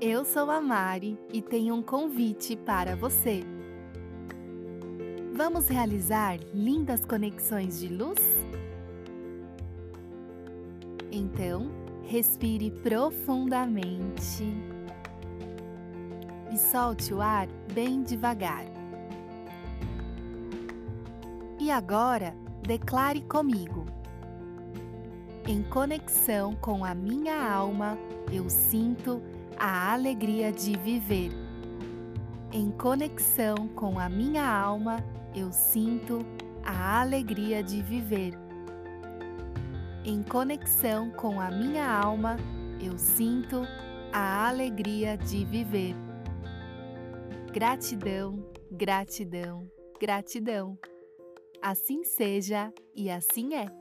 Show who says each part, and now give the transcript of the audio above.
Speaker 1: Eu sou a Mari e tenho um convite para você. Vamos realizar lindas conexões de luz? Então, respire profundamente e solte o ar bem devagar. E agora, declare comigo. Em conexão com a minha alma, eu sinto a alegria de viver. Em conexão com a minha alma, eu sinto a alegria de viver. Em conexão com a minha alma, eu sinto a alegria de viver. Gratidão, gratidão, gratidão. Assim seja e assim é.